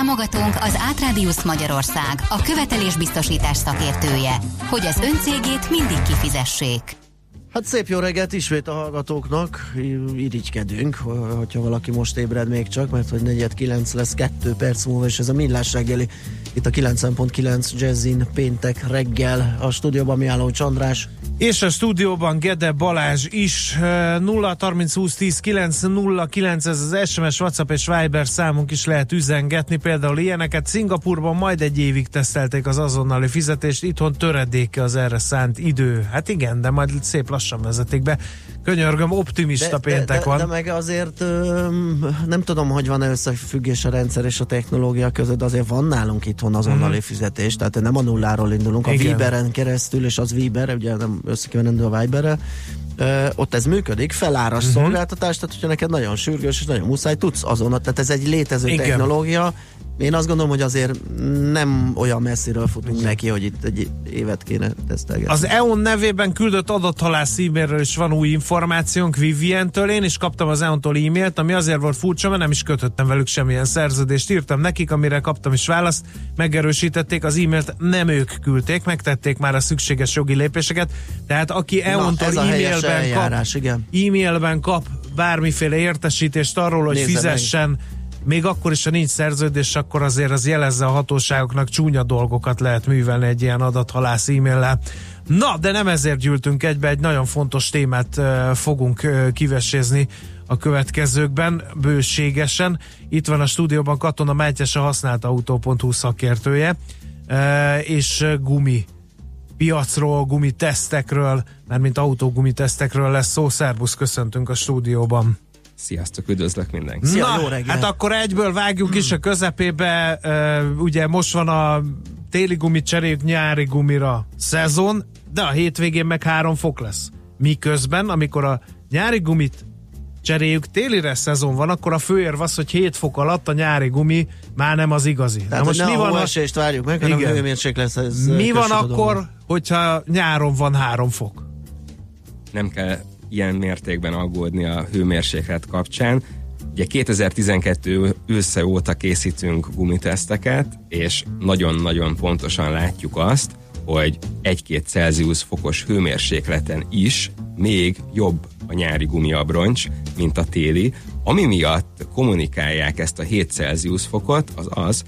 Támogatónk az Átrádiusz Magyarország, a követelésbiztosítás szakértője, hogy az öncégét mindig kifizessék. Hát szép jó reggelt ismét a hallgatóknak, irigykedünk, hogyha valaki most ébred még csak, mert hogy 4 lesz 2 perc múlva, és ez a millás reggeli, itt a 90.9 Jazzin péntek reggel, a stúdióban mi álló Csandrás, és a stúdióban Gede Balázs is. 0 30 20 10 9 0 9 ez az SMS, WhatsApp és Viber számunk is lehet üzengetni, például ilyeneket. Szingapurban majd egy évig tesztelték az azonnali fizetést, itthon töredéke az erre szánt idő. Hát igen, de majd szép lassan vezetik be. Könyörgöm, optimista de, péntek de, de, van. De meg azért nem tudom, hogy van-e összefüggés a rendszer és a technológia között, azért van nálunk itthon azonnali mm. fizetés, tehát nem a nulláról indulunk, a Viberen keresztül, és az Viber, ugye nem összekeverendő a Viberrel, Uh, ott ez működik, feláras uh-huh. szolgáltatás, tehát hogyha neked nagyon sürgős és nagyon muszáj, tudsz azonnal, tehát ez egy létező Igen. technológia, én azt gondolom, hogy azért nem olyan messziről futunk neki, hogy itt egy évet kéne tesztelgetni. Az EON nevében küldött adathalász e-mailről is van új információnk Vivien-től. Én is kaptam az EON-tól e-mailt, ami azért volt furcsa, mert nem is kötöttem velük semmilyen szerződést. Írtam nekik, amire kaptam is választ. Megerősítették az e-mailt, nem ők küldték, megtették már a szükséges jogi lépéseket. Tehát aki EON-tól e-mailben kap, e-mailben kap bármiféle értesítést arról, hogy Nézze fizessen meg még akkor is, ha nincs szerződés, akkor azért az jelezze a hatóságoknak csúnya dolgokat lehet művelni egy ilyen adathalász e-maillel. Na, de nem ezért gyűltünk egybe, egy nagyon fontos témát fogunk kivesézni a következőkben bőségesen. Itt van a stúdióban Katona Mátyás, a használt autó.hu szakértője, és gumi piacról, gumi tesztekről, mert mint autógumi tesztekről lesz szó. Szerbusz, köszöntünk a stúdióban. Sziasztok, üdvözlök mindenkit. Szia, Na, jó hát akkor egyből vágjuk is a közepébe. Ugye most van a téli gumit cseréljük nyári gumira szezon, de a hétvégén meg három fok lesz. Miközben, amikor a nyári gumit cseréljük, télire szezon van, akkor a főérv az, hogy 7 fok alatt a nyári gumi már nem az igazi. Tehát, Na most mi van, a várjuk meg, hanem igen. hőmérséklet lesz. Ez mi van akkor, hogyha nyáron van 3 fok? Nem kell ilyen mértékben aggódni a hőmérséklet kapcsán. Ugye 2012 ősze óta készítünk gumiteszteket, és nagyon-nagyon pontosan látjuk azt, hogy 1-2 Celsius fokos hőmérsékleten is még jobb a nyári gumiabroncs, mint a téli, ami miatt kommunikálják ezt a 7 Celsius fokot, az az,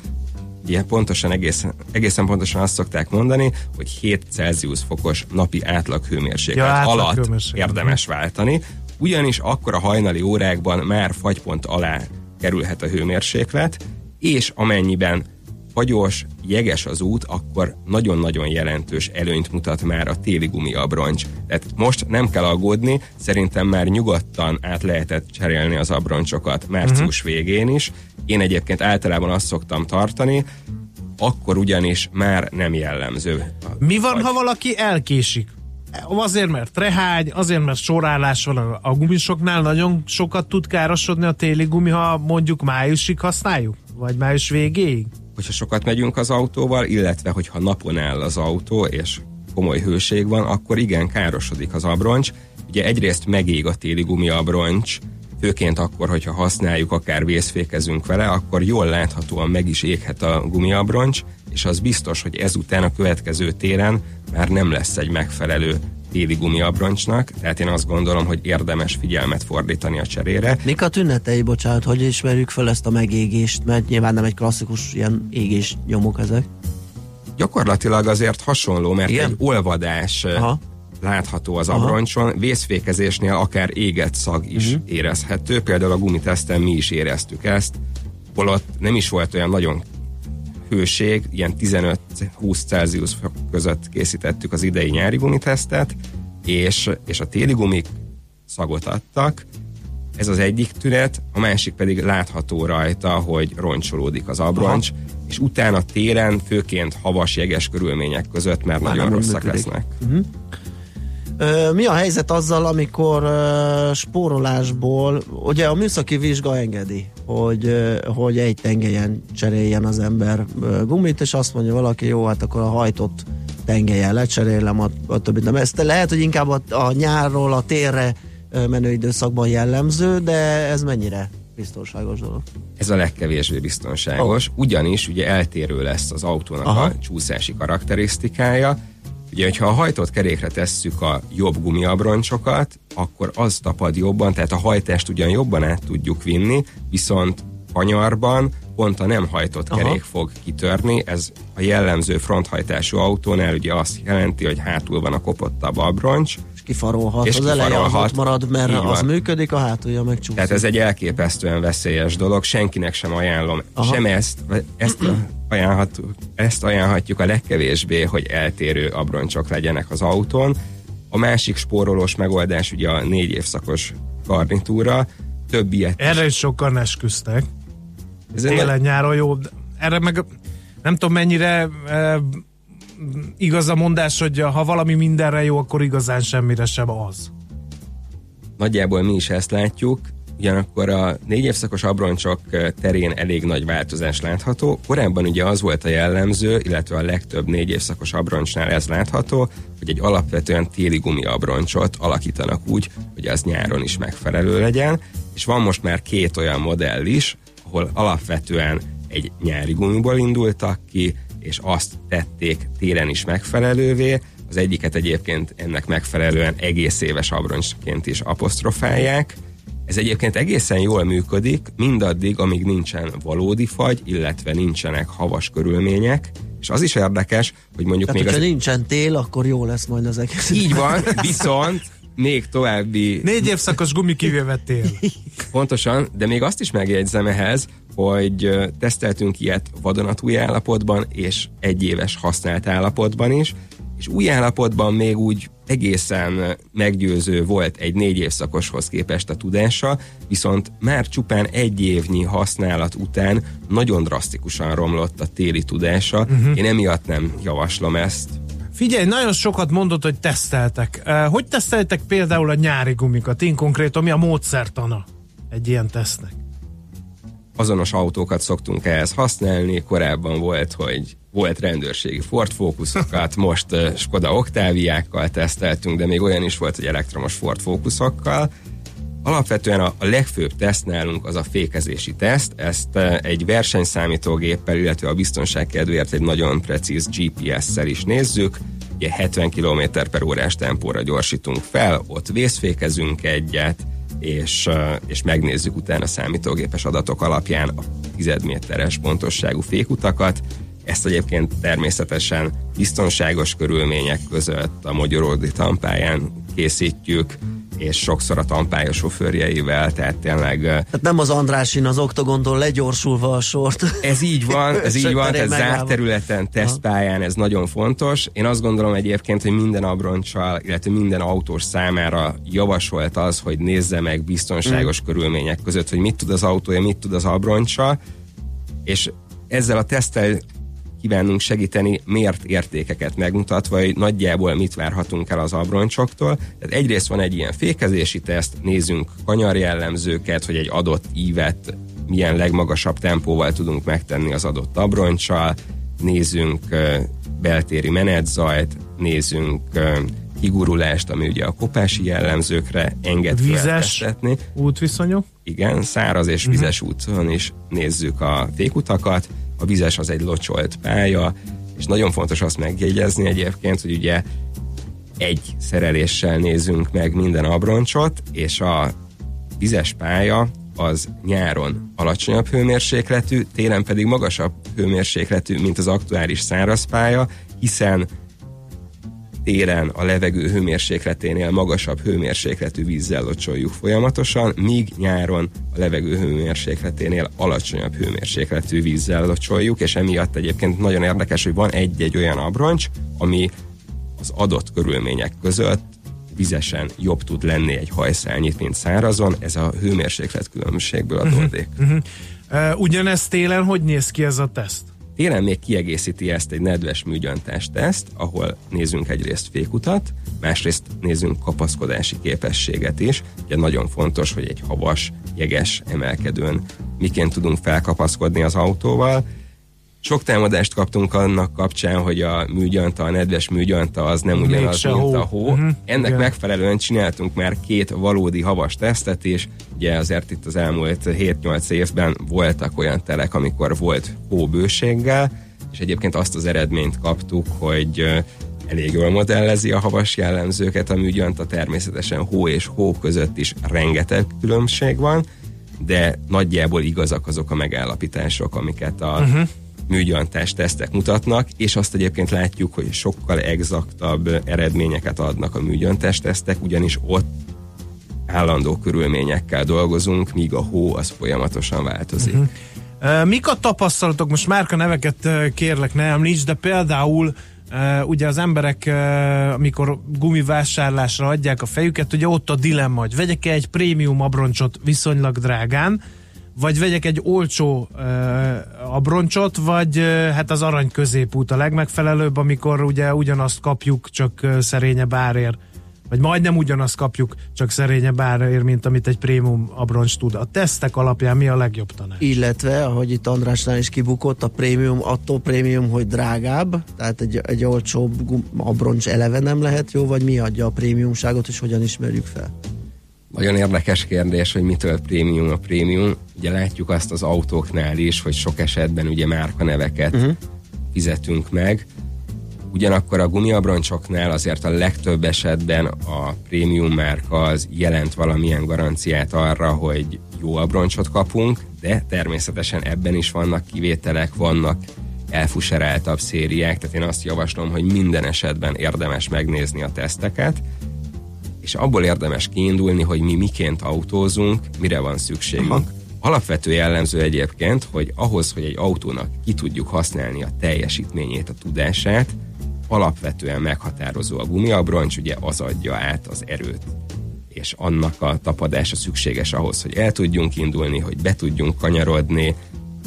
Ugye pontosan egészen, egészen pontosan azt szokták mondani, hogy 7 Celsius fokos napi átlag hőmérséklet ja, alatt hőmérséklet. érdemes váltani, ugyanis akkor a hajnali órákban már fagypont alá kerülhet a hőmérséklet, és amennyiben fagyos, jeges az út, akkor nagyon-nagyon jelentős előnyt mutat már a téli gumiabroncs. Tehát most nem kell aggódni, szerintem már nyugodtan át lehetett cserélni az abroncsokat március uh-huh. végén is. Én egyébként általában azt szoktam tartani, akkor ugyanis már nem jellemző. Mi van, vagy... ha valaki elkésik? Azért, mert rehány, azért, mert sorállás van a gumisoknál, nagyon sokat tud károsodni a téli gumi, ha mondjuk májusig használjuk? Vagy május végéig? Hogyha sokat megyünk az autóval, illetve hogyha napon áll az autó, és komoly hőség van, akkor igen, károsodik az abroncs. Ugye egyrészt megég a téli gumiabroncs, főként akkor, hogyha használjuk, akár vészfékezünk vele, akkor jól láthatóan meg is éghet a gumiabroncs, és az biztos, hogy ezután a következő téren már nem lesz egy megfelelő téli gumiabroncsnak, tehát én azt gondolom, hogy érdemes figyelmet fordítani a cserére. Mik a tünetei, bocsánat, hogy ismerjük fel ezt a megégést, mert nyilván nem egy klasszikus ilyen égés nyomok ezek? Gyakorlatilag azért hasonló, mert Igen? egy olvadás Aha. látható az abroncson, Aha. vészfékezésnél akár éget szag is uh-huh. érezhető, például a gumiteszten mi is éreztük ezt, holott nem is volt olyan nagyon hőség, ilyen 15-20 Celsius között készítettük az idei nyári gumitesztet, és, és a téli gumik szagot adtak, ez az egyik tünet, a másik pedig látható rajta, hogy roncsolódik az abroncs, Aha. és utána téren, főként havas, jeges körülmények között, már, már nagyon rosszak működik. lesznek. Uh-huh. Mi a helyzet azzal, amikor spórolásból, ugye a műszaki vizsga engedi, hogy, hogy egy tengelyen cseréljen az ember gumit, és azt mondja valaki, jó, hát akkor a hajtott tengelyen lecserélem a, a többit. Nem, ezt lehet, hogy inkább a, a nyárról a térre menő időszakban jellemző, de ez mennyire biztonságos dolog? Ez a legkevésbé biztonságos, oh. ugyanis ugye eltérő lesz az autónak Aha. a csúszási karakterisztikája, Ugye, hogyha a hajtott kerékre tesszük a jobb gumiabroncsokat, akkor az tapad jobban, tehát a hajtást ugyan jobban át tudjuk vinni, viszont kanyarban pont a nem hajtott Aha. kerék fog kitörni. Ez a jellemző fronthajtású autónál ugye azt jelenti, hogy hátul van a kopottabb abroncs, és kifarolhat, és az eleje az marad, mert az működik, a hátulja meg csúszik. Tehát ez egy elképesztően veszélyes dolog, senkinek sem ajánlom, Aha. sem ezt, ezt ajánlhatjuk, ezt ajánlhatjuk a legkevésbé, hogy eltérő abroncsok legyenek az autón. A másik spórolós megoldás ugye a négy évszakos garnitúra, több ilyet Erre is sokan esküztek. Télen, nyáron jó. Erre meg nem tudom mennyire e, igaz a mondás, hogy ha valami mindenre jó, akkor igazán semmire sem az. Nagyjából mi is ezt látjuk. Ugyanakkor a négy évszakos abroncsok terén elég nagy változás látható. Korábban ugye az volt a jellemző, illetve a legtöbb négy évszakos abroncsnál ez látható, hogy egy alapvetően téli gumi abroncsot alakítanak úgy, hogy az nyáron is megfelelő legyen, és van most már két olyan modell is, ahol alapvetően egy nyári gumiból indultak ki, és azt tették télen is megfelelővé, az egyiket egyébként ennek megfelelően egész éves abroncsként is apostrofálják, ez egyébként egészen jól működik, mindaddig, amíg nincsen valódi fagy, illetve nincsenek havas körülmények, és az is érdekes, hogy mondjuk Tehát, még az... nincsen tél, akkor jó lesz majd az egész. Így van, viszont még további... Négy évszakos gumi kivéve tél. Pontosan, de még azt is megjegyzem ehhez, hogy teszteltünk ilyet vadonatúj állapotban és egy éves használt állapotban is, és új állapotban még úgy egészen meggyőző volt egy négy évszakoshoz képest a tudása, viszont már csupán egy évnyi használat után nagyon drasztikusan romlott a téli tudása. Uh-huh. Én emiatt nem javaslom ezt. Figyelj, nagyon sokat mondott, hogy teszteltek. Hogy teszteltek például a nyári gumikat? Én konkrétan mi a módszertana egy ilyen tesznek? Azonos autókat szoktunk ehhez használni, korábban volt, hogy volt rendőrségi Ford Focusokat, most Skoda Octaviákkal teszteltünk, de még olyan is volt, hogy elektromos Ford Focusokkal. Alapvetően a, a legfőbb teszt nálunk az a fékezési teszt, ezt uh, egy versenyszámítógéppel, illetve a biztonság kedvéért egy nagyon precíz GPS-szel is nézzük, ugye 70 km per órás tempóra gyorsítunk fel, ott vészfékezünk egyet, és, uh, és megnézzük utána számítógépes adatok alapján a tizedméteres pontosságú fékutakat, ezt egyébként természetesen biztonságos körülmények között a Magyaródi tampáján készítjük, és sokszor a tampája sofőrjeivel, tehát tényleg... Tehát nem az Andrásin az oktogondon legyorsulva a sort. Ez így van, ez így van, ez zárt területen, tesztpályán, ez nagyon fontos. Én azt gondolom egyébként, hogy minden abroncsal, illetve minden autós számára javasolt az, hogy nézze meg biztonságos mm. körülmények között, hogy mit tud az autója, mit tud az abroncsa, és ezzel a tesztel kívánunk segíteni mért értékeket megmutatva, hogy nagyjából mit várhatunk el az abroncsoktól. Tehát egyrészt van egy ilyen fékezési teszt, nézzünk kanyarjellemzőket, hogy egy adott ívet milyen legmagasabb tempóval tudunk megtenni az adott abroncsal, nézzünk beltéri menetzajt, nézzünk kigurulást, ami ugye a kopási jellemzőkre enged Vizes útviszonyok? Igen, száraz és mhm. vizes uh-huh. úton is nézzük a fékutakat, a vizes az egy locsolt pálya, és nagyon fontos azt megjegyezni egyébként, hogy ugye egy szereléssel nézzünk meg minden abroncsot, és a vizes pálya az nyáron alacsonyabb hőmérsékletű, télen pedig magasabb hőmérsékletű, mint az aktuális száraz pálya, hiszen téren a levegő hőmérsékleténél magasabb hőmérsékletű vízzel locsoljuk folyamatosan, míg nyáron a levegő hőmérsékleténél alacsonyabb hőmérsékletű vízzel locsoljuk, és emiatt egyébként nagyon érdekes, hogy van egy-egy olyan abroncs, ami az adott körülmények között vizesen jobb tud lenni egy hajszálnyit, mint szárazon, ez a hőmérséklet különbségből mhm, adódik. Uh-huh, uh-huh. Uh, ugyanezt télen hogy néz ki ez a teszt? Télen még kiegészíti ezt egy nedves műgyantás teszt, ahol nézünk egyrészt fékutat, másrészt nézünk kapaszkodási képességet is. Ugye nagyon fontos, hogy egy havas, jeges emelkedőn miként tudunk felkapaszkodni az autóval, sok támadást kaptunk annak kapcsán, hogy a műgyanta, a nedves műgyanta az nem ugyanaz, mint hó. a hó. Uh-huh. Ennek Igen. megfelelően csináltunk már két valódi havas tesztet is. Ugye azért itt az elmúlt 7-8 évben voltak olyan telek, amikor volt hóbőséggel, és egyébként azt az eredményt kaptuk, hogy elég jól modellezi a havas jellemzőket a műgyanta, természetesen hó és hó között is rengeteg különbség van, de nagyjából igazak azok a megállapítások, amiket a uh-huh műgyantás tesztek mutatnak, és azt egyébként látjuk, hogy sokkal exaktabb eredményeket adnak a műgyantás tesztek, ugyanis ott állandó körülményekkel dolgozunk, míg a hó az folyamatosan változik. Uh-huh. Mik a tapasztalatok? Most márka neveket kérlek ne említs, de például Uh, ugye az emberek, amikor gumivásárlásra adják a fejüket, ugye ott a dilemma, hogy vegyek egy prémium abroncsot viszonylag drágán, vagy vegyek egy olcsó uh, abroncsot, vagy uh, hát az arany középút a legmegfelelőbb, amikor ugye ugyanazt kapjuk, csak uh, szerényebb árért vagy majdnem ugyanazt kapjuk, csak szerényebb árért, mint amit egy prémium abroncs tud. A tesztek alapján mi a legjobb tanács? Illetve, ahogy itt Andrásnál is kibukott, a prémium attól prémium, hogy drágább, tehát egy, egy olcsóbb abroncs eleve nem lehet jó, vagy mi adja a prémiumságot, és hogyan ismerjük fel? Nagyon érdekes kérdés, hogy mitől prémium a prémium. Ugye látjuk azt az autóknál is, hogy sok esetben ugye márkaneveket uh-huh. fizetünk meg. Ugyanakkor a gumiabroncsoknál azért a legtöbb esetben a prémium márka az jelent valamilyen garanciát arra, hogy jó abroncsot kapunk, de természetesen ebben is vannak kivételek, vannak elfuseráltabb szériák, tehát én azt javaslom, hogy minden esetben érdemes megnézni a teszteket, és abból érdemes kiindulni, hogy mi miként autózunk, mire van szükségünk. Aha. Alapvető jellemző egyébként, hogy ahhoz, hogy egy autónak ki tudjuk használni a teljesítményét, a tudását, alapvetően meghatározó a gumiabroncs, ugye az adja át az erőt és annak a tapadása szükséges ahhoz, hogy el tudjunk indulni, hogy be tudjunk kanyarodni,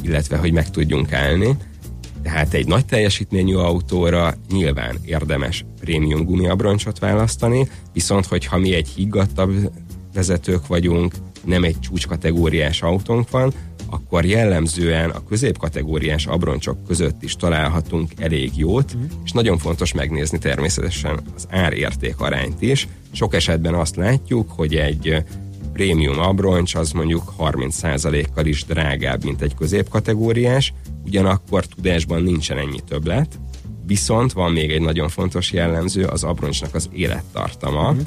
illetve hogy meg tudjunk állni. Tehát egy nagy teljesítményű autóra nyilván érdemes prémium gumiabroncsot választani, viszont hogyha mi egy higgadtabb vezetők vagyunk, nem egy csúcskategóriás autónk van, akkor jellemzően a középkategóriás abroncsok között is találhatunk elég jót, mm. és nagyon fontos megnézni természetesen az árérték arányt is. Sok esetben azt látjuk, hogy egy prémium abroncs az mondjuk 30%-kal is drágább, mint egy középkategóriás, ugyanakkor tudásban nincsen ennyi többlet, viszont van még egy nagyon fontos jellemző, az abroncsnak az élettartama, uh-huh.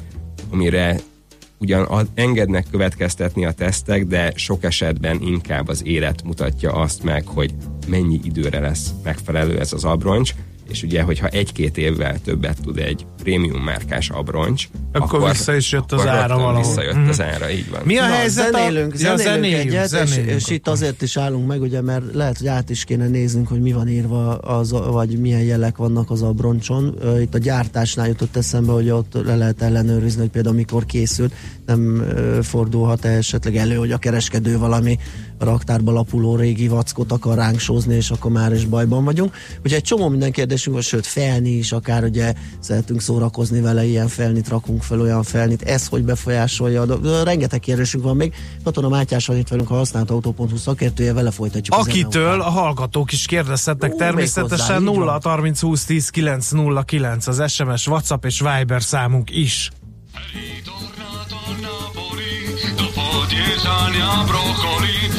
amire ugyan engednek következtetni a tesztek, de sok esetben inkább az élet mutatja azt meg, hogy mennyi időre lesz megfelelő ez az abroncs, és ugye, hogyha egy-két évvel többet tud egy prémium márkás abroncs, akkor, akkor vissza is jött az ára valahol. Visszajött mm. az ára, így van. Mi a Na, helyzet? Zenélünk, a... zenélünk, ja, zenélünk egyet, zenélünk és, és itt azért is állunk meg, ugye, mert lehet, hogy át is kéne néznünk, hogy mi van írva, az, vagy milyen jelek vannak az abroncson. Itt a gyártásnál jutott eszembe, hogy ott le lehet ellenőrizni, hogy például mikor készült, nem fordulhat -e esetleg elő, hogy a kereskedő valami raktárba lapuló régi vackot akar ránk sózni, és akkor már is bajban vagyunk. Ugye egy csomó minden kérdésünk van, sőt felni is, akár ugye szeretünk szórakozni vele, ilyen felnit rakunk fel, olyan felnit, ez hogy befolyásolja, de rengeteg kérdésünk van még. Katona Mátyás van itt velünk, ha használt autó.hu szakértője, vele folytatjuk. Akitől a hallgatók is kérdezhetnek természetesen 0 30 20 10 9 0 9 az SMS, WhatsApp és Viber számunk is. Dopo dieci anni a broccoli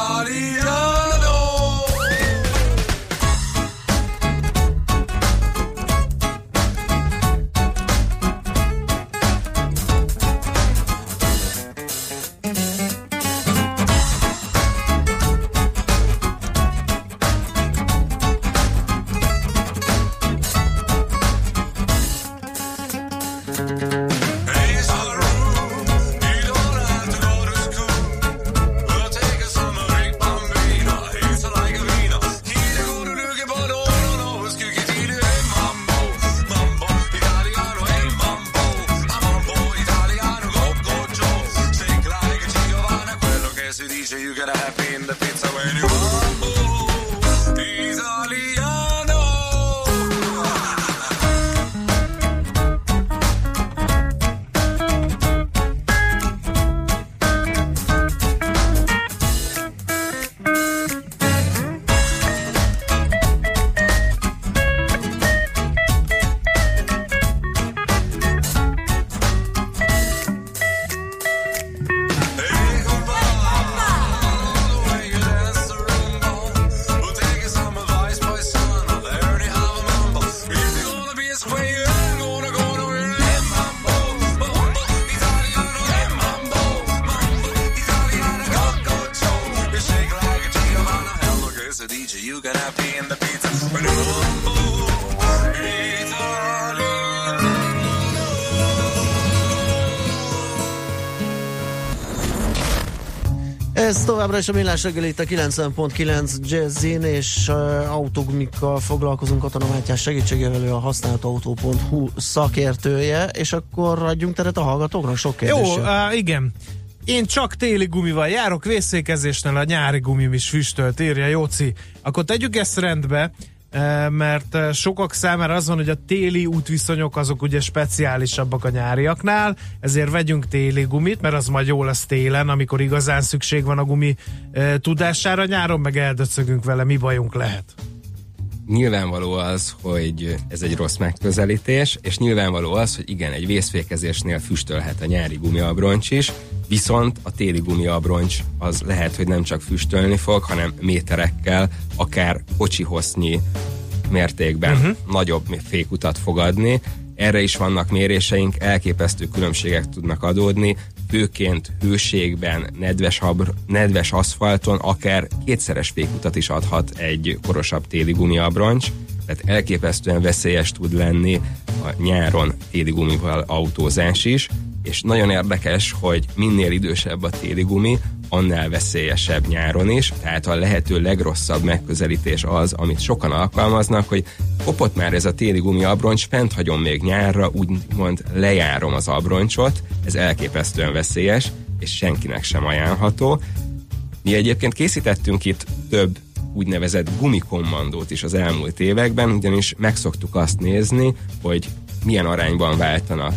audio. Továbbra is a millás reggel itt a 90.9 Jazzin, és uh, autógmikkal foglalkozunk Katona Mátyás segítségével, ő a használt autó.hu szakértője, és akkor adjunk teret a hallgatóknak, sok kérdés. Jó, uh, igen. Én csak téli gumival járok, vészékezésnél a nyári gumim is füstölt, írja Jóci. Akkor tegyük ezt rendbe, mert sokak számára az van, hogy a téli útviszonyok azok ugye speciálisabbak a nyáriaknál, ezért vegyünk téli gumit, mert az majd jó lesz télen, amikor igazán szükség van a gumi tudására, nyáron meg eldöcögünk vele, mi bajunk lehet nyilvánvaló az, hogy ez egy rossz megközelítés, és nyilvánvaló az, hogy igen, egy vészfékezésnél füstölhet a nyári gumiabroncs is, viszont a téli gumiabroncs az lehet, hogy nem csak füstölni fog, hanem méterekkel, akár hossznyi mértékben uh-huh. nagyobb fékutat fog adni. Erre is vannak méréseink, elképesztő különbségek tudnak adódni, főként hőségben, nedves, habr, nedves aszfalton akár kétszeres fékutat is adhat egy korosabb téli gumiabroncs, tehát elképesztően veszélyes tud lenni a nyáron téli gumival autózás is, és nagyon érdekes, hogy minél idősebb a téli gumi, annál veszélyesebb nyáron is, tehát a lehető legrosszabb megközelítés az, amit sokan alkalmaznak, hogy kopott már ez a téli gumi abroncs, fent hagyom még nyárra, úgymond lejárom az abroncsot, ez elképesztően veszélyes, és senkinek sem ajánlható. Mi egyébként készítettünk itt több úgynevezett gumikommandót is az elmúlt években, ugyanis megszoktuk azt nézni, hogy milyen arányban váltanak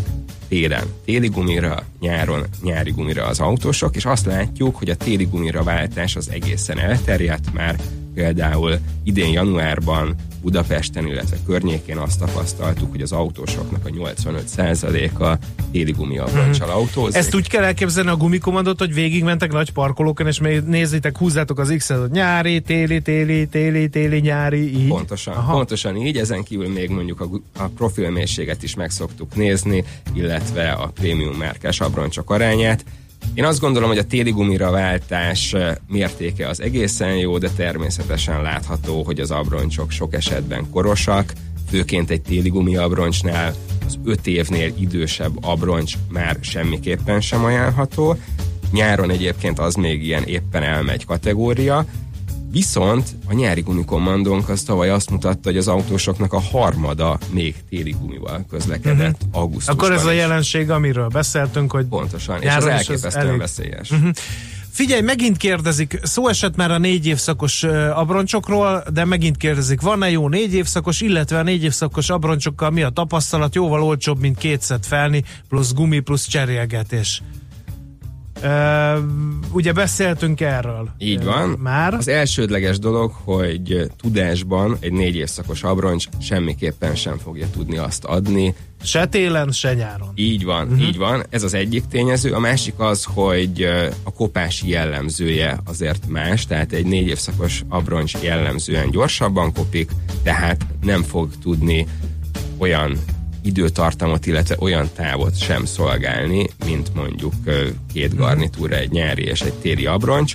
télen. Téli gumira, nyáron nyári gumira az autósok, és azt látjuk, hogy a téli gumira váltás az egészen elterjedt már, például idén januárban Budapesten, illetve környékén azt tapasztaltuk, hogy az autósoknak a 85%-a téli gumiabroncsal mm-hmm. autózik. Ezt úgy kell elképzelni a gumikomandot, hogy végigmentek nagy parkolókon, és nézzétek, húzzátok az X-et, hogy nyári, téli, téli, téli, téli, nyári, így. Pontosan, Aha. pontosan így, ezen kívül még mondjuk a, a profilmérséget is meg szoktuk nézni, illetve a prémium márkás abroncsok arányát. Én azt gondolom, hogy a téli gumira váltás mértéke az egészen jó, de természetesen látható, hogy az abroncsok sok esetben korosak, főként egy téli gumi abroncsnál az 5 évnél idősebb abroncs már semmiképpen sem ajánlható. Nyáron egyébként az még ilyen éppen elmegy kategória, Viszont a nyári gumikommandónk az tavaly azt mutatta, hogy az autósoknak a harmada még téli gumival közlekedett uh-huh. augusztusban. Akkor ez a jelenség, amiről beszéltünk, hogy Pontosan, és ez elképesztően elég... veszélyes. Uh-huh. Figyelj, megint kérdezik, szó esett már a négy évszakos abroncsokról, de megint kérdezik, van-e jó négy évszakos, illetve a négy évszakos abroncsokkal mi a tapasztalat, jóval olcsóbb, mint kétszet felni, plusz gumi, plusz cserélgetés. Uh, ugye beszéltünk erről. Így van. Már. Az elsődleges dolog, hogy tudásban egy négy évszakos abroncs semmiképpen sem fogja tudni azt adni. Se télen, se nyáron. Így van, uh-huh. így van. Ez az egyik tényező. A másik az, hogy a kopási jellemzője azért más, tehát egy négy évszakos abroncs jellemzően gyorsabban kopik, tehát nem fog tudni olyan időtartamot, illetve olyan távot sem szolgálni, mint mondjuk két garnitúra, egy nyári és egy téli abroncs.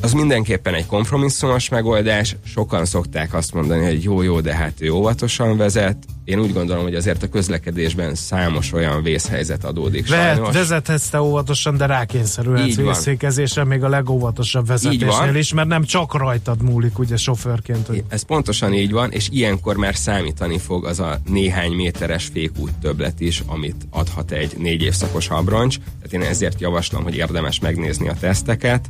Az mindenképpen egy kompromisszumos megoldás. Sokan szokták azt mondani, hogy jó-jó, de hát ő óvatosan vezet, én úgy gondolom, hogy azért a közlekedésben számos olyan vészhelyzet adódik Ve- sajnos. Vezethetsz te óvatosan, de rákényszerülhetsz vészékezésre még a legóvatosabb vezetésnél is, mert nem csak rajtad múlik ugye sofőrként. Hogy... Ez pontosan így van, és ilyenkor már számítani fog az a néhány méteres fékút többlet is, amit adhat egy négy évszakos abroncs. Tehát én ezért javaslom, hogy érdemes megnézni a teszteket,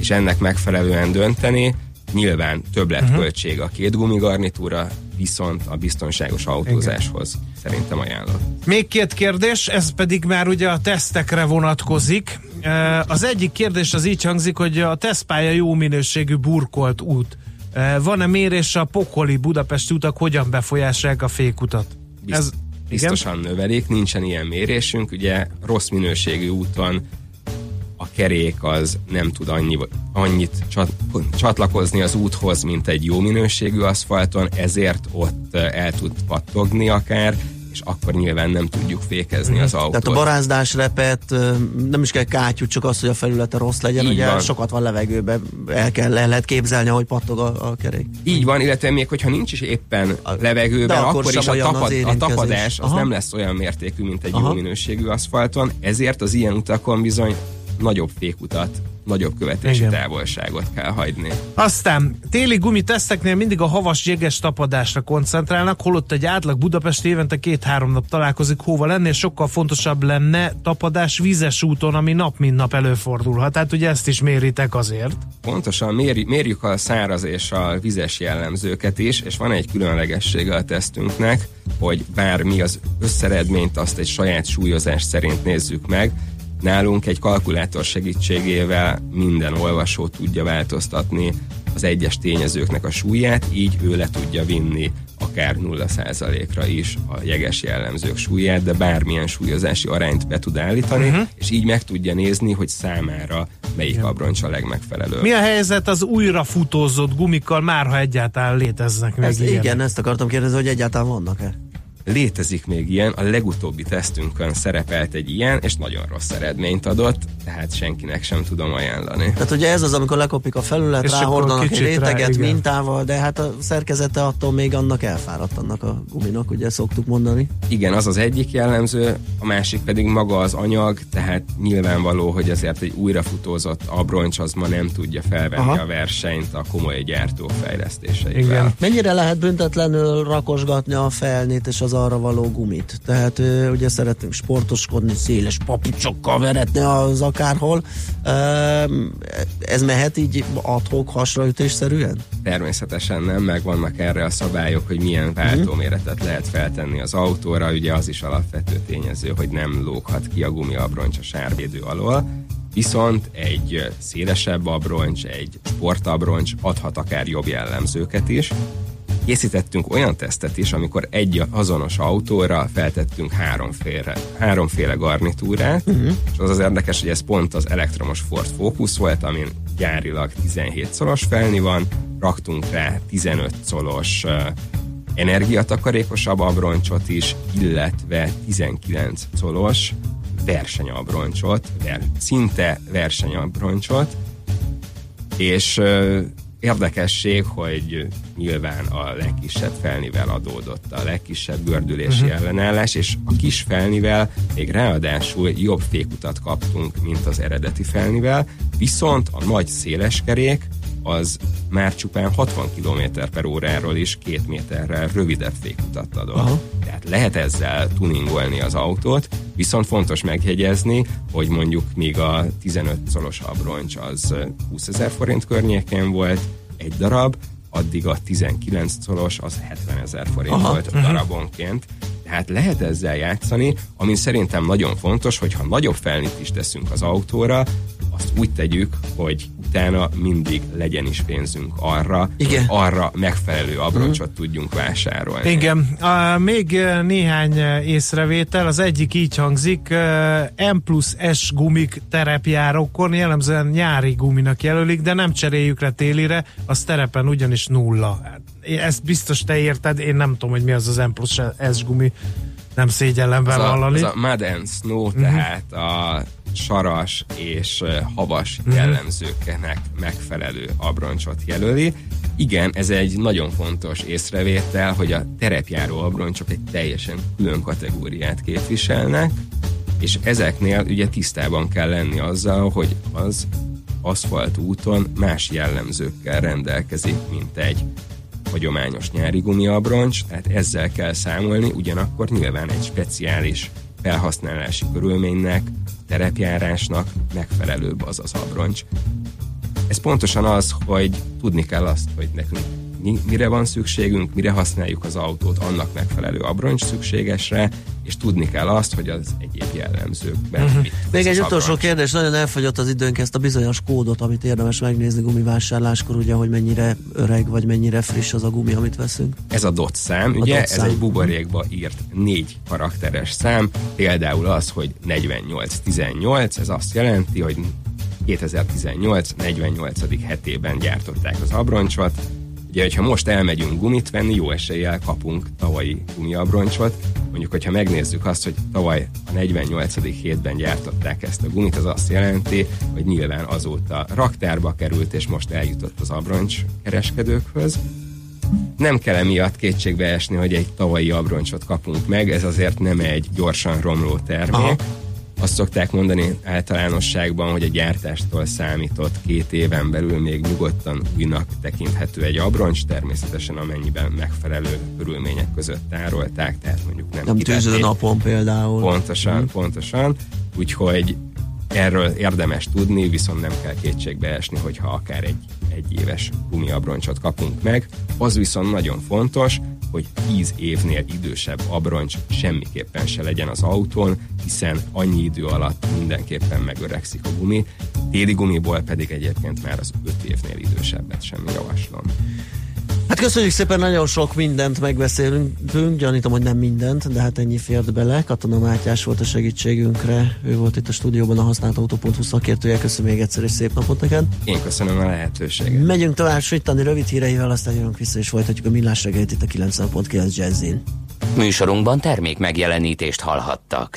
és ennek megfelelően dönteni. Nyilván többletköltség uh-huh. a két gumigarnitúra, viszont a biztonságos autózáshoz Igen. szerintem ajánlott. Még két kérdés, ez pedig már ugye a tesztekre vonatkozik. Az egyik kérdés az így hangzik, hogy a tesztpálya jó minőségű burkolt út. Van-e mérés a pokoli Budapesti utak hogyan befolyásolják a fékutat? Bizt, ez, biztosan igen? növelik, nincsen ilyen mérésünk, ugye rossz minőségű úton a kerék az nem tud annyi, annyit csat, csatlakozni az úthoz, mint egy jó minőségű aszfalton, ezért ott el tud pattogni akár, és akkor nyilván nem tudjuk fékezni az autót. Tehát a barázdás repet, ö, nem is kell kátyú, csak az, hogy a felülete rossz legyen, Így ugye van. sokat van levegőben, el, kell, el lehet képzelni, hogy pattog a, a kerék. Így van, illetve még hogyha nincs is éppen levegőben, De akkor akkor, is a, tapad, a tapadás az Aha. nem lesz olyan mértékű, mint egy Aha. jó minőségű aszfalton, ezért az ilyen utakon bizony nagyobb fékutat, nagyobb követési Igen. távolságot kell hagyni. Aztán téli gumiteszteknél mindig a havas jeges tapadásra koncentrálnak, holott egy átlag Budapest évente két-három nap találkozik hóval ennél sokkal fontosabb lenne tapadás vízes úton, ami nap mint nap előfordulhat. Tehát ugye ezt is méritek azért. Pontosan méri, mérjük a száraz és a vizes jellemzőket is, és van egy különlegessége a tesztünknek, hogy bár mi az összeredményt azt egy saját súlyozás szerint nézzük meg, nálunk egy kalkulátor segítségével minden olvasó tudja változtatni az egyes tényezőknek a súlyát, így ő le tudja vinni akár 0%-ra is a jeges jellemzők súlyát, de bármilyen súlyozási arányt be tud állítani, uh-huh. és így meg tudja nézni, hogy számára melyik abroncs a legmegfelelőbb. Mi a helyzet az újra futózott gumikkal, már ha egyáltalán léteznek még Ez, igen, ezt akartam kérdezni, hogy egyáltalán vannak-e? Létezik még ilyen, a legutóbbi tesztünkön szerepelt egy ilyen, és nagyon rossz eredményt adott, tehát senkinek sem tudom ajánlani. Tehát ugye ez az, amikor lekopik a felület, És ráhordanak egy rá, réteget igen. mintával, de hát a szerkezete attól még annak elfáradt annak a guminak, ugye szoktuk mondani. Igen, az az egyik jellemző, a másik pedig maga az anyag, tehát nyilvánvaló, hogy azért egy újrafutózott abroncs az ma nem tudja felvenni Aha. A versenyt a komoly gyártók fejlesztéseivel. Igen. Mennyire lehet büntetlenül rakosgatni a felnét és az arra való gumit? Tehát ugye szeretünk sportoskodni, széles papucsokkal veretni az akárhol. Ez mehet így adhok hasraütésszerűen? Természetesen nem, meg vannak erre a szabályok, hogy milyen váltóméretet lehet feltenni az autóra, ugye az is alapvető tényező, hogy nem lóghat ki a gumiabroncs a sárvédő alól, viszont egy szélesebb abroncs, egy sportabroncs adhat akár jobb jellemzőket is. Készítettünk olyan tesztet is, amikor egy azonos autóra feltettünk háromféle, háromféle garnitúrát, uh-huh. és az az érdekes, hogy ez pont az elektromos Ford Focus volt, amin gyárilag 17 szolos felni van, raktunk rá 15 szolos uh, energiatakarékosabb abroncsot is, illetve 19 szolos versenyabroncsot, ver, szinte versenyabroncsot, és érdekesség, hogy nyilván a legkisebb felnivel adódott a legkisebb gördülési uh-huh. ellenállás, és a kis felnivel még ráadásul jobb fékutat kaptunk, mint az eredeti felnivel, viszont a nagy széleskerék az már csupán 60 km per óráról is két méterrel rövidebb fékutat adott. Aha. Tehát lehet ezzel tuningolni az autót, viszont fontos megjegyezni, hogy mondjuk míg a 15 szolos abroncs az 20 ezer forint környéken volt egy darab, addig a 19 szolos az 70 ezer forint Aha. Aha. volt darabonként. Tehát lehet ezzel játszani, ami szerintem nagyon fontos, hogy ha nagyobb felnit is teszünk az autóra, azt úgy tegyük, hogy utána mindig legyen is pénzünk arra, Igen. hogy arra megfelelő abroncsot uh-huh. tudjunk vásárolni. Igen, uh, még uh, néhány uh, észrevétel, az egyik így hangzik, uh, M plusz S gumik terepjárókon jellemzően nyári guminak jelölik, de nem cseréljük le télire, az terepen ugyanis nulla. Hát, Ezt biztos te érted, én nem tudom, hogy mi az az M plusz S gumi, nem szégyellem a, bevallani. az a mud and snow, uh-huh. tehát a saras és havas Mhm. uh-huh. jellemzőknek megfelelő abroncsot jelöli. Igen, ez egy nagyon fontos észrevétel, hogy a terepjáró abroncsok egy teljesen külön kategóriát képviselnek, és ezeknél ugye tisztában kell lenni azzal, hogy az aszfalt úton más jellemzőkkel rendelkezik, mint egy hagyományos nyári gumiabroncs, tehát ezzel kell számolni, ugyanakkor nyilván egy speciális felhasználási körülménynek, terepjárásnak megfelelőbb az az abroncs. Ez pontosan az, hogy tudni kell azt, hogy nekünk mi- mire van szükségünk, mire használjuk az autót, annak megfelelő abroncs szükségesre, és tudni kell azt, hogy az egyéb jellemzőkben uh-huh. mit Még egy az utolsó kérdés, nagyon elfogyott az időnk, ezt a bizonyos kódot, amit érdemes megnézni gumivásárláskor, ugye, hogy mennyire öreg, vagy mennyire friss az a gumi, amit veszünk. Ez a dot szám, ugye, dot ez szám. egy buborékba írt négy karakteres szám, például az, hogy 4818, ez azt jelenti, hogy 2018 48. hetében gyártották az abroncsot. Ugye, hogyha most elmegyünk gumit venni, jó eséllyel kapunk tavalyi gumiabroncsot, mondjuk, hogyha megnézzük azt, hogy tavaly a 48. hétben gyártották ezt a gumit, az azt jelenti, hogy nyilván azóta raktárba került, és most eljutott az abroncs kereskedőkhöz. Nem kell emiatt kétségbe esni, hogy egy tavalyi abroncsot kapunk meg, ez azért nem egy gyorsan romló termék. Aha azt szokták mondani általánosságban, hogy a gyártástól számított két éven belül még nyugodtan újnak tekinthető egy abroncs, természetesen amennyiben megfelelő körülmények között tárolták, tehát mondjuk nem Nem tűző napon például. Pontosan, hmm. pontosan. Úgyhogy erről érdemes tudni, viszont nem kell kétségbe esni, hogyha akár egy egy éves gumiabroncsot kapunk meg. Az viszont nagyon fontos, hogy 10 évnél idősebb abroncs semmiképpen se legyen az autón, hiszen annyi idő alatt mindenképpen megöregszik a gumi, téli gumiból pedig egyébként már az 5 évnél idősebbet sem javaslom. Hát köszönjük szépen, nagyon sok mindent megbeszélünk, gyanítom, hogy nem mindent, de hát ennyi fért bele. Katona Mátyás volt a segítségünkre, ő volt itt a stúdióban a használt autó.hu szakértője. Köszönöm még egyszer, és szép napot neked. Én köszönöm a lehetőséget. Megyünk tovább sütani rövid híreivel, aztán jövünk vissza, és folytatjuk a millás reggelt itt a 90.9 Jazzin. Műsorunkban termék megjelenítést hallhattak.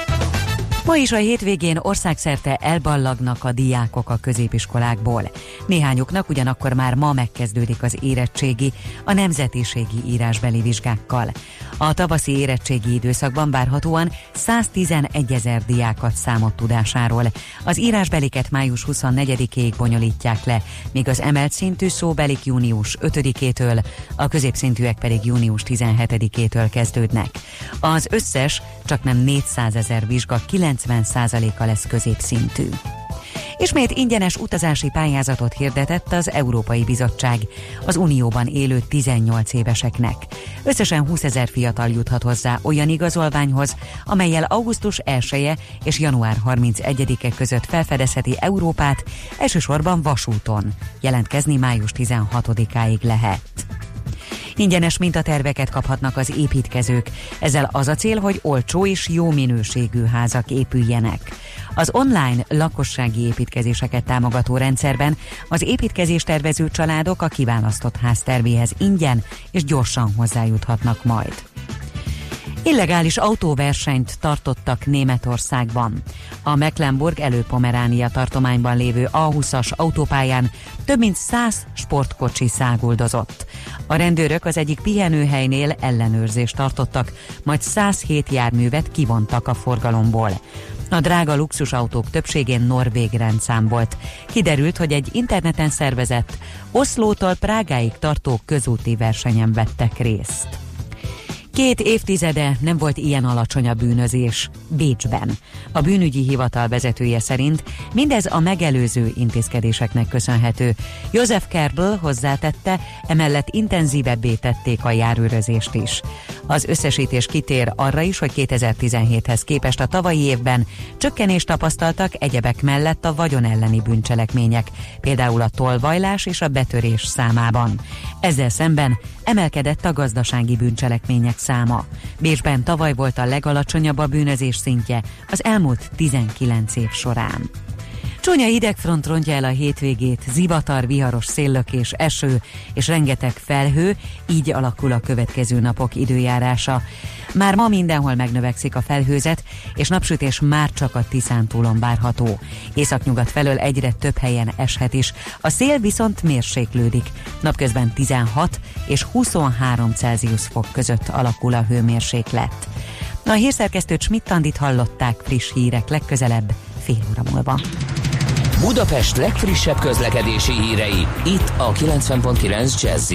Ma is a hétvégén országszerte elballagnak a diákok a középiskolákból. Néhányuknak ugyanakkor már ma megkezdődik az érettségi, a nemzetiségi írásbeli vizsgákkal. A tavaszi érettségi időszakban várhatóan 111 ezer diákat számot tudásáról. Az írásbeliket május 24-ig bonyolítják le, míg az emelt szintű szóbelik június 5-től, a középszintűek pedig június 17-től kezdődnek. Az összes csak nem 400 ezer vizsga 90%-a lesz középszintű. Ismét ingyenes utazási pályázatot hirdetett az Európai Bizottság az Unióban élő 18 éveseknek. Összesen 20 ezer fiatal juthat hozzá olyan igazolványhoz, amelyel augusztus 1 -e és január 31-e között felfedezheti Európát, elsősorban vasúton. Jelentkezni május 16-áig lehet. Ingyenes mintaterveket kaphatnak az építkezők. Ezzel az a cél, hogy olcsó és jó minőségű házak épüljenek. Az online lakossági építkezéseket támogató rendszerben az építkezés tervező családok a kiválasztott háztervéhez ingyen és gyorsan hozzájuthatnak majd. Illegális autóversenyt tartottak Németországban. A Mecklenburg előpomeránia tartományban lévő A20-as autópályán több mint 100 sportkocsi száguldozott. A rendőrök az egyik pihenőhelynél ellenőrzést tartottak, majd 107 járművet kivontak a forgalomból. A drága luxusautók többségén norvég rendszám volt. Kiderült, hogy egy interneten szervezett, Oszlótól Prágáig tartó közúti versenyen vettek részt. Két évtizede nem volt ilyen alacsony a bűnözés Bécsben. A bűnügyi hivatal vezetője szerint mindez a megelőző intézkedéseknek köszönhető. József Kerbel hozzátette, emellett intenzívebbé tették a járőrözést is. Az összesítés kitér arra is, hogy 2017-hez képest a tavalyi évben csökkenést tapasztaltak egyebek mellett a vagyon elleni bűncselekmények, például a tolvajlás és a betörés számában. Ezzel szemben emelkedett a gazdasági bűncselekmények száma. Bécsben tavaly volt a legalacsonyabb a bűnözés szintje az elmúlt 19 év során. Csúnya idegfront rontja el a hétvégét, zivatar, viharos széllökés, eső és rengeteg felhő, így alakul a következő napok időjárása. Már ma mindenhol megnövekszik a felhőzet, és napsütés már csak a Tiszántúlon várható. Északnyugat felől egyre több helyen eshet is, a szél viszont mérséklődik. Napközben 16 és 23 Celsius fok között alakul a hőmérséklet. A hírszerkesztőt Schmidt-Tandit hallották friss hírek legközelebb fél óra múlva. Budapest legfrissebb közlekedési hírei, itt a 90.9 jazz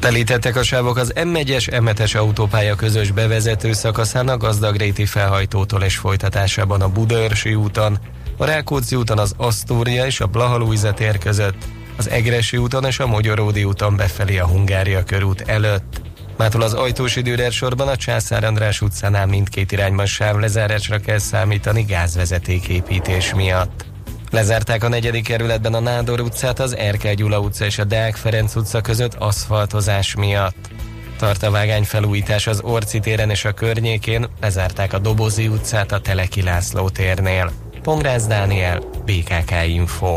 Telítettek a sávok az M1-es, M7-es autópálya közös bevezető szakaszán a Gazdagréti felhajtótól és folytatásában a Budaörsi úton, a Rákóczi úton az Asztória és a Blahalújza tér között, az Egresi úton és a Mogyoródi úton befelé a Hungária körút előtt, Mától az ajtósi Dürer sorban a Császár András utcánál mindkét irányban sávlezárásra kell számítani gázvezeték építés miatt. Lezárták a negyedik kerületben a Nádor utcát, az Erkel Gyula utca és a Deák Ferenc utca között aszfaltozás miatt. Tart a vágány felújítás az Orci téren és a környékén, lezárták a Dobozi utcát a Teleki László térnél. Pongrász Dániel, BKK Info.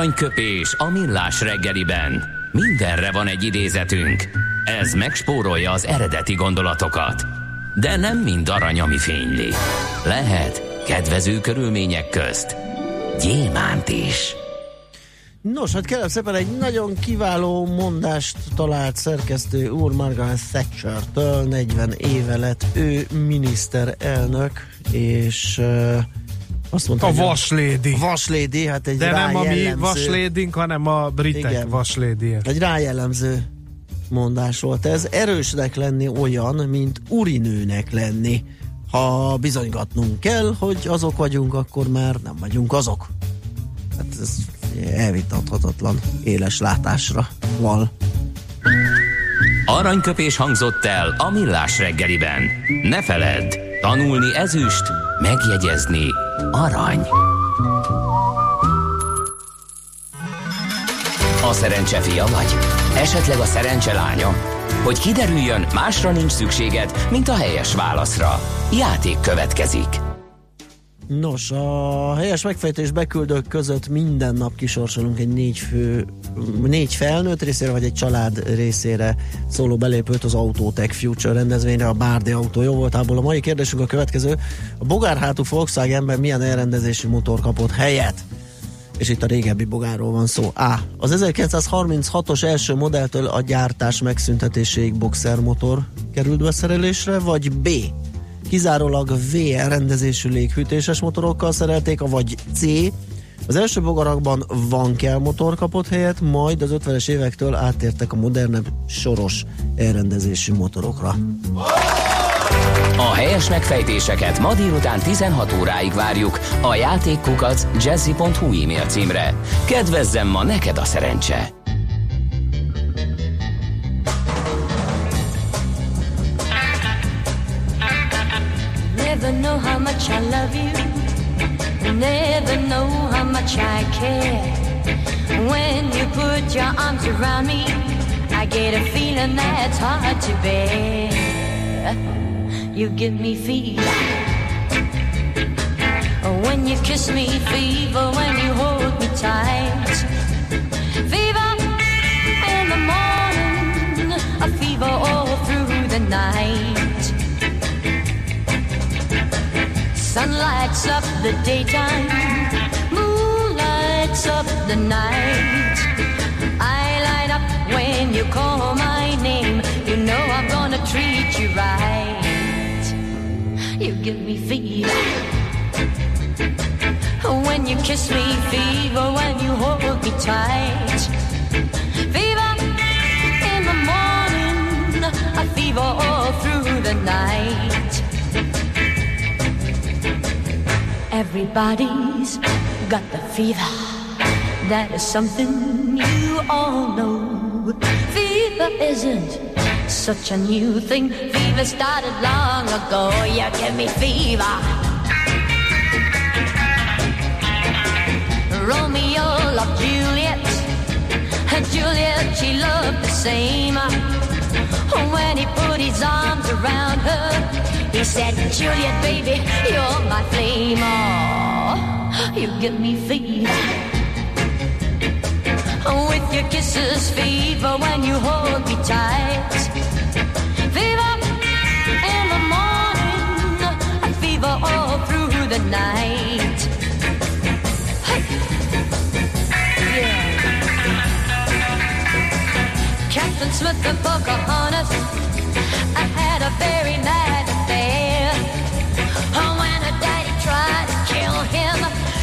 Aranyköpés a millás reggeliben. Mindenre van egy idézetünk. Ez megspórolja az eredeti gondolatokat. De nem mind arany, ami fényli. Lehet kedvező körülmények közt gyémánt is. Nos, hát kérem szépen egy nagyon kiváló mondást talált szerkesztő úr Margaret Thatcher-től, 40 éve lett ő miniszterelnök, és uh, azt mondta, a vaslédi. Vaslédi, hát egy De nem a mi vaslédink, hanem a britek Igen. vaslédi. Egy rájellemző mondás volt ez. Erősnek lenni olyan, mint urinőnek lenni. Ha bizonygatnunk kell, hogy azok vagyunk, akkor már nem vagyunk azok. Hát ez elvitathatatlan éles látásra val. Aranyköpés hangzott el a millás reggeliben. Ne feledd, tanulni ezüst, megjegyezni arany. A szerencse fia vagy? Esetleg a szerencse lánya? Hogy kiderüljön, másra nincs szükséged, mint a helyes válaszra. Játék következik. Nos, a helyes megfejtés beküldők között minden nap kisorsolunk egy négy fő, négy felnőtt részére, vagy egy család részére szóló belépőt az Autotech Future rendezvényre, a Bárdi autó jó voltából. A mai kérdésünk a következő. A bogárhátú Volkswagenben milyen elrendezési motor kapott helyet? és itt a régebbi bogárról van szó. A. Az 1936-os első modelltől a gyártás megszüntetéséig boxermotor került beszerelésre, vagy B. Kizárólag VR rendezésű léghűtéses motorokkal szerelték, vagy C. Az első bogarakban Vankel motor kapott helyet, majd az 50-es évektől áttértek a modernebb soros elrendezésű motorokra. A helyes megfejtéseket ma délután 16 óráig várjuk a játékkukac jazzy.hu e-mail címre. Kedvezzem ma neked a szerencse! Never know how much I love you. You never know how much I care. When you put your arms around me, I get a feeling that's hard to bear. You give me fever. When you kiss me, fever. When you hold me tight, Sun lights up the daytime, moon lights up the night. I light up when you call my name. You know I'm gonna treat you right. You give me fever when you kiss me, fever when you hold me tight. Everybody's got the fever. That is something you all know. Fever isn't such a new thing. Fever started long ago. You give me fever. Romeo loved Juliet, and Juliet she loved the same. When he put his arms around her, he said, Juliet, baby, you're my flame. Oh, you give me fever. With your kisses, fever when you hold me tight. Fever in the morning, a fever all through the night. Hey. Yeah. Captain Smith and Pocahontas I had a very nice. When her daddy tried to kill him,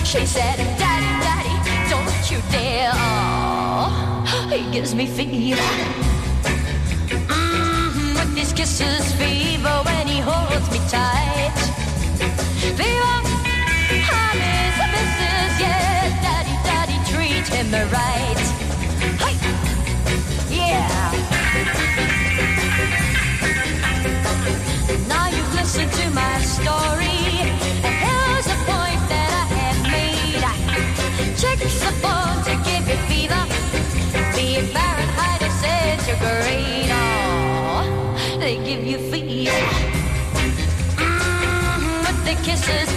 she said, Daddy, Daddy, don't you dare. Oh, he gives me fever. Mm, with his kisses, fever when he holds me tight. Fever, honey's a missus, yeah. Daddy, Daddy, treat him right. Hey, yeah. Now you've listened to my chances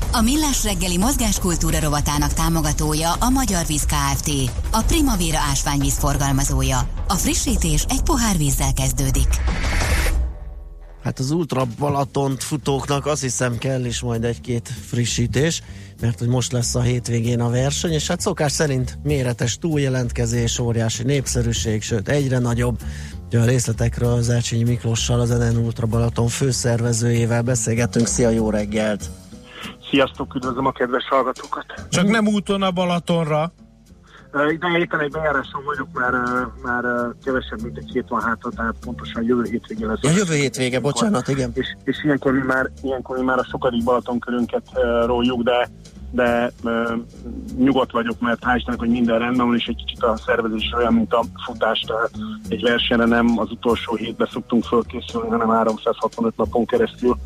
A Millás reggeli mozgáskultúra rovatának támogatója a Magyar Víz Kft. A Primavera ásványvíz forgalmazója. A frissítés egy pohár vízzel kezdődik. Hát az Ultra Balatont futóknak azt hiszem kell is majd egy-két frissítés, mert hogy most lesz a hétvégén a verseny, és hát szokás szerint méretes túljelentkezés, óriási népszerűség, sőt egyre nagyobb. Ugye a részletekről az Ercsényi Miklóssal, az NN Ultra Balaton főszervezőjével beszélgetünk. Szia, jó reggelt! Sziasztok, üdvözlöm a kedves hallgatókat! Csak nem úton a Balatonra. Ide éppen egy bejáráson vagyok, már, már kevesebb, mint egy hét van hátra, tehát pontosan jövő hétvégén lesz. Ja, jövő hétvége, bocsánat, igen. És, és ilyenkor, mi már, ilyenkor mi már a sokadik Balaton-körünket uh, róljuk, de de uh, nyugodt vagyok, mert hál' hogy minden rendben van, és egy kicsit a szervezés olyan, mint a futás, tehát egy versenyre nem az utolsó hétbe szoktunk fölkészülni, hanem 365 napon keresztül,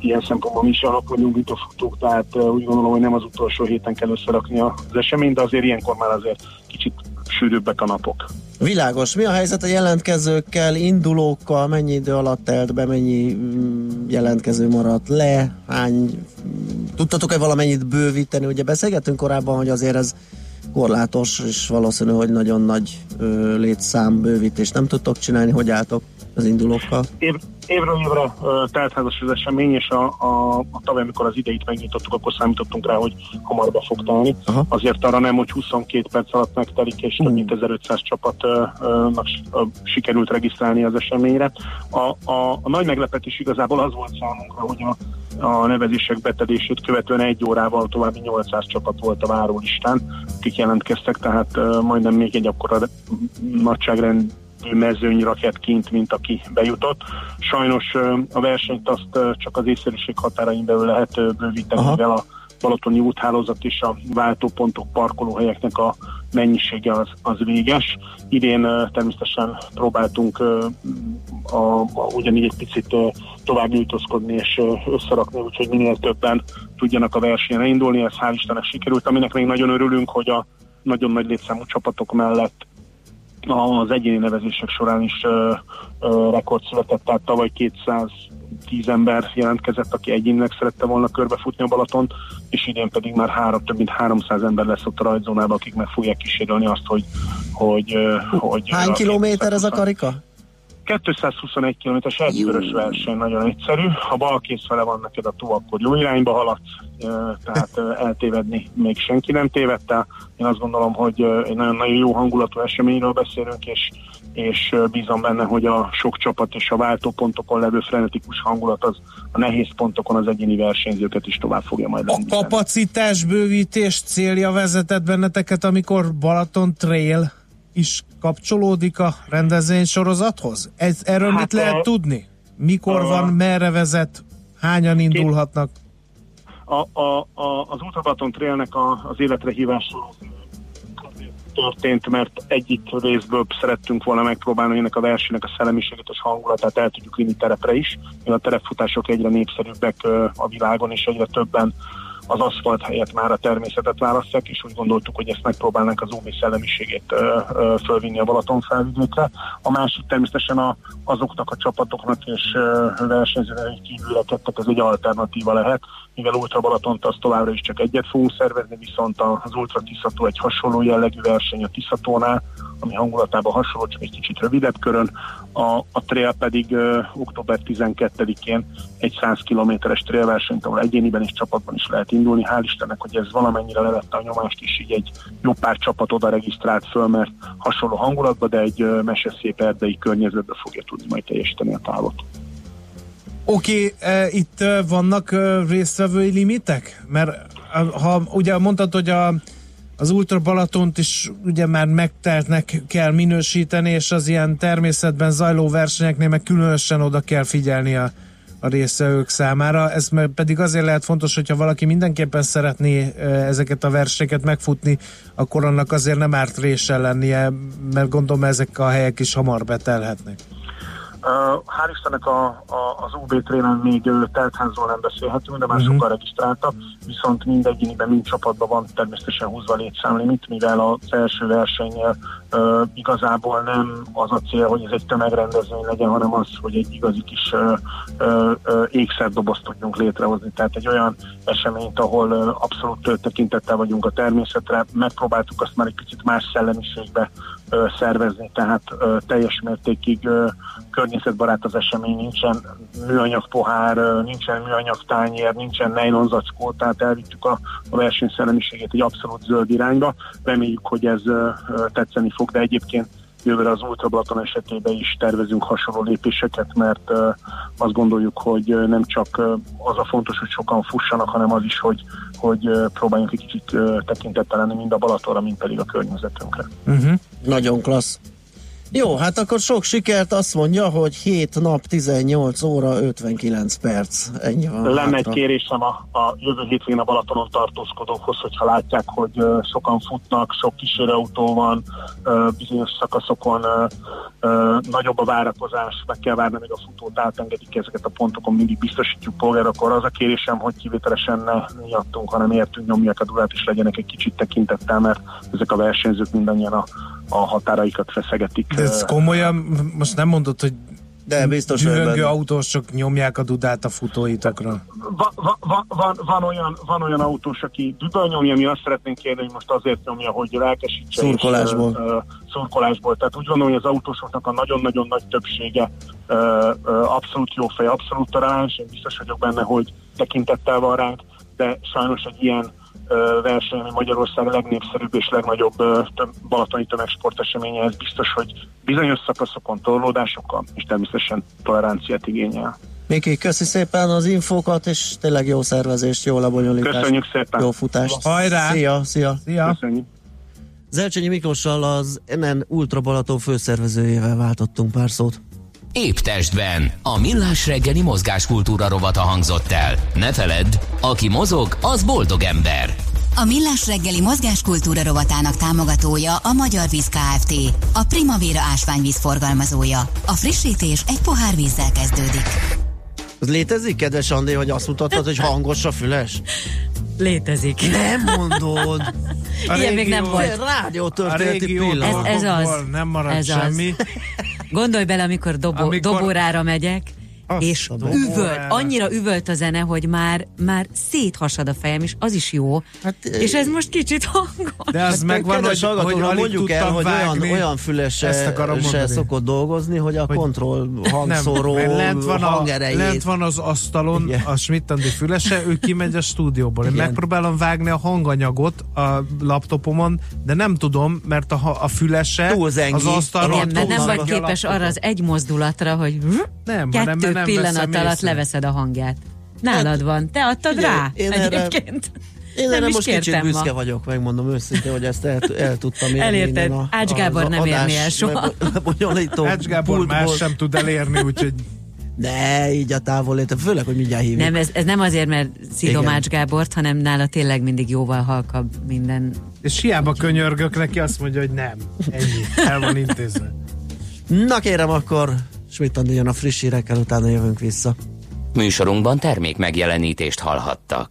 ilyen szempontból mi is alap vagyunk, mint a futók, tehát úgy gondolom, hogy nem az utolsó héten kell összerakni az eseményt, de azért ilyenkor már azért kicsit sűrűbbek a napok. Világos. Mi a helyzet a jelentkezőkkel, indulókkal, mennyi idő alatt telt be, mennyi mm, jelentkező maradt le, hány... Tudtatok-e valamennyit bővíteni? Ugye beszélgettünk korábban, hogy azért ez korlátos, és valószínű, hogy nagyon nagy ö, létszám bővítést nem tudtok csinálni. Hogy álltok az indulókkal? Év, évről évre teltházas az esemény, és a, a, a tavaly, amikor az ideit megnyitottuk, akkor számítottunk rá, hogy hamarba fog telni. Aha. Azért arra nem, hogy 22 perc alatt megtelik, és több mint 1500 csapatnak sikerült regisztrálni az eseményre. A, a, a nagy meglepetés igazából az volt számunkra, hogy a, a nevezések betedését követően egy órával további 800 csapat volt a várólistán, akik jelentkeztek, tehát uh, majdnem még egy akkora nagyságrend mezőny rakett kint, mint aki bejutott. Sajnos a versenyt azt csak az észszerűség határain belül lehet bővíteni, Aha. mivel a Balatoni úthálózat és a váltópontok, parkolóhelyeknek a mennyisége az, az véges. Idén természetesen próbáltunk a, a, ugyanígy egy picit tovább nyújtózkodni és összerakni, úgyhogy minél többen tudjanak a versenyen indulni, ez hál' Istennek sikerült, aminek még nagyon örülünk, hogy a nagyon nagy létszámú csapatok mellett az egyéni nevezések során is uh, uh, rekord született, tehát tavaly 210 ember jelentkezett, aki egyénileg szerette volna körbefutni a Balatont, és idén pedig már három, több mint 300 ember lesz ott a rajzónában, akik meg fogják kísérelni azt, hogy... hogy, hogy Hány kilométer ez a karika? 221 km egykörös verseny, nagyon egyszerű. Ha bal kész fele van neked a tó, akkor jó irányba haladsz, tehát eltévedni még senki nem tévedte. Én azt gondolom, hogy egy nagyon-nagyon jó hangulatú eseményről beszélünk, és, és bízom benne, hogy a sok csapat és a váltópontokon levő frenetikus hangulat az a nehéz pontokon az egyéni versenyzőket is tovább fogja majd. A kapacitás bővítés célja vezetett benneteket, amikor Balaton Trail is kapcsolódik a rendezvény sorozathoz? Ez, erről hát mit lehet a, tudni? Mikor a, van, merre vezet, hányan indulhatnak? A, a, a, az Ultrabaton Trailnek a, az életre hívás történt, mert egyik részből szerettünk volna megpróbálni ennek a versenynek a szellemiséget és hangulatát el tudjuk vinni terepre is, mert a terepfutások egyre népszerűbbek a világon, és egyre többen az aszfalt helyett már a természetet választják, és úgy gondoltuk, hogy ezt megpróbálnánk az új szellemiségét fölvinni a Balaton felvidékre. A másik természetesen a, azoknak a csapatoknak és versenyzőnek kívül ez egy alternatíva lehet, mivel Ultra Balatont az továbbra is csak egyet fogunk szervezni, viszont az Ultra Tiszató egy hasonló jellegű verseny a Tiszatónál, ami hangulatában hasonló, csak egy kicsit rövidebb körön. A, a trail pedig uh, október 12-én egy 100 kilométeres trailversenyt, ahol egyéniben és csapatban is lehet indulni. Hál' Istennek, hogy ez valamennyire levette a nyomást is, így egy jó pár csapat oda regisztrált föl, mert hasonló hangulatban, de egy meseszép erdei környezetbe fogja tudni majd teljesíteni a távot. Oké, okay, e, itt vannak résztvevői limitek? Mert ha ugye mondtad, hogy a az Ultra Balatont is ugye már megteltnek kell minősíteni, és az ilyen természetben zajló versenyeknél meg különösen oda kell figyelni a, a része ők számára. Ez pedig azért lehet fontos, hogyha valaki mindenképpen szeretné ezeket a verseket megfutni, akkor annak azért nem árt réssel lennie, mert gondolom ezek a helyek is hamar betelhetnek. Hál' Istennek a, a, az UB trénen még teltházról nem beszélhetünk, de már uh-huh. sokkal regisztráltak, viszont mind egyéniben, mind csapatban van természetesen húzva létszámlimit, mivel az első versenynél uh, igazából nem az a cél, hogy ez egy tömegrendezvény legyen, hanem az, hogy egy igazi kis uh, uh, ékszerdobozt tudjunk létrehozni. Tehát egy olyan eseményt, ahol abszolút tekintettel vagyunk a természetre, megpróbáltuk azt már egy picit más szellemiségbe szervezni, tehát teljes mértékig környezetbarát az esemény, nincsen műanyag pohár, nincsen műanyag tányér, nincsen nylon zackó, tehát elvittük a, a versenyszellemiségét egy abszolút zöld irányba. Reméljük, hogy ez tetszeni fog, de egyébként jövőre az Ultra Balaton esetében is tervezünk hasonló lépéseket, mert azt gondoljuk, hogy nem csak az a fontos, hogy sokan fussanak, hanem az is, hogy, hogy próbáljunk egy kicsit tekintettel lenni mind a Balatonra, mind pedig a környezetünkre. Uh-huh. Nagyon klassz. Jó, hát akkor sok sikert, azt mondja, hogy 7 nap, 18 óra, 59 perc. Ennyi van Lenne hátra. egy kérésem a, a jövő hétvégén a Balatonon tartózkodókhoz, hogyha látják, hogy uh, sokan futnak, sok kísérőautó van, uh, bizonyos szakaszokon uh, uh, nagyobb a várakozás, meg kell várni, még a futót átengedik ezeket a pontokon, mindig biztosítjuk polgár, akkor az a kérésem, hogy kivételesen ne miattunk, hanem értünk, nyomják a durát, és legyenek egy kicsit tekintettel, mert ezek a versenyzők mindannyian a a határaikat feszegetik. De ez komolyan, most nem mondod, hogy de biztos, Dühöngő autósok nyomják a dudát a futóitokra. Va, va, va, van, van, olyan, van olyan autós, aki dudal nyomja, mi azt szeretnénk kérni, hogy most azért nyomja, hogy lelkesítse. Szurkolásból. És, uh, szurkolásból. Tehát úgy gondolom, hogy az autósoknak a nagyon-nagyon nagy többsége uh, uh, abszolút jó fej, abszolút találás. Én biztos vagyok benne, hogy tekintettel van ránk, de sajnos egy ilyen verseny, ami Magyarország legnépszerűbb és legnagyobb balatoni tömegsporteseménye, ez biztos, hogy bizonyos szakaszokon torlódásokkal és természetesen toleranciát igényel. Miki, köszi szépen az infókat, és tényleg jó szervezést, jó lebonyolítást. Köszönjük szépen. Jó futást. Hajrá! Szia, szia. szia. Köszönjük. Zelcsényi Miklóssal az NN Ultra Balaton főszervezőjével váltottunk pár szót. Épp testben. A millás reggeli mozgáskultúra rovata hangzott el. Ne feledd, aki mozog, az boldog ember. A Millás reggeli mozgáskultúra rovatának támogatója a Magyar Víz Kft. A Primavera ásványvíz forgalmazója. A frissítés egy pohár vízzel kezdődik. Ez létezik, kedves Andi, hogy azt mutattad, hogy hangos a füles? Létezik. Nem mondod. A Ilyen még nem volt. Rádió történeti pillanat. Ez, ez az. Nem marad ez semmi. Az. Gondolj bele, amikor, dobo, amikor... doborára megyek, azt és üvölt, annyira üvölt a zene, hogy már, már széthasad a fejem, és az is jó. Hát, és ez most kicsit hangos. De az hát, megvan, hogy, hogy mondjuk el, hogy olyan, olyan fülese se szokott dolgozni, hogy a kontroll hangszóró Nem, lent van, a, lent van az asztalon Igen. a Schmidt-Andi fülese, ő kimegy a stúdióból. Én Igen. megpróbálom vágni a hanganyagot a laptopomon, de nem tudom, mert a, a fülese az asztalon... Igen, mert nem vagy képes arra az egy mozdulatra, hogy nem, kettő nem pillanat alatt észre. leveszed a hangját. Nálad hát, van. Te adtad ugye, rá én egyébként. Erre, én nem erre most kicsit büszke ma. vagyok, megmondom őszintén, hogy ezt el, el tudtam érni. Elérted. A, Ács Gábor nem érni el soha. Ács Gábor más sem tud elérni, úgyhogy de így a távolléte, főleg, hogy mindjárt hívjuk. Nem, ez, ez nem azért, mert szidom Ács Gábort, hanem nála tényleg mindig jóval halkabb minden. És hiába könyörgök neki, azt mondja, hogy nem. Ennyi, el van intézve. Na kérem, akkor Schmidt jön a friss hírekkel, utána jövünk vissza. Műsorunkban termék megjelenítést hallhattak.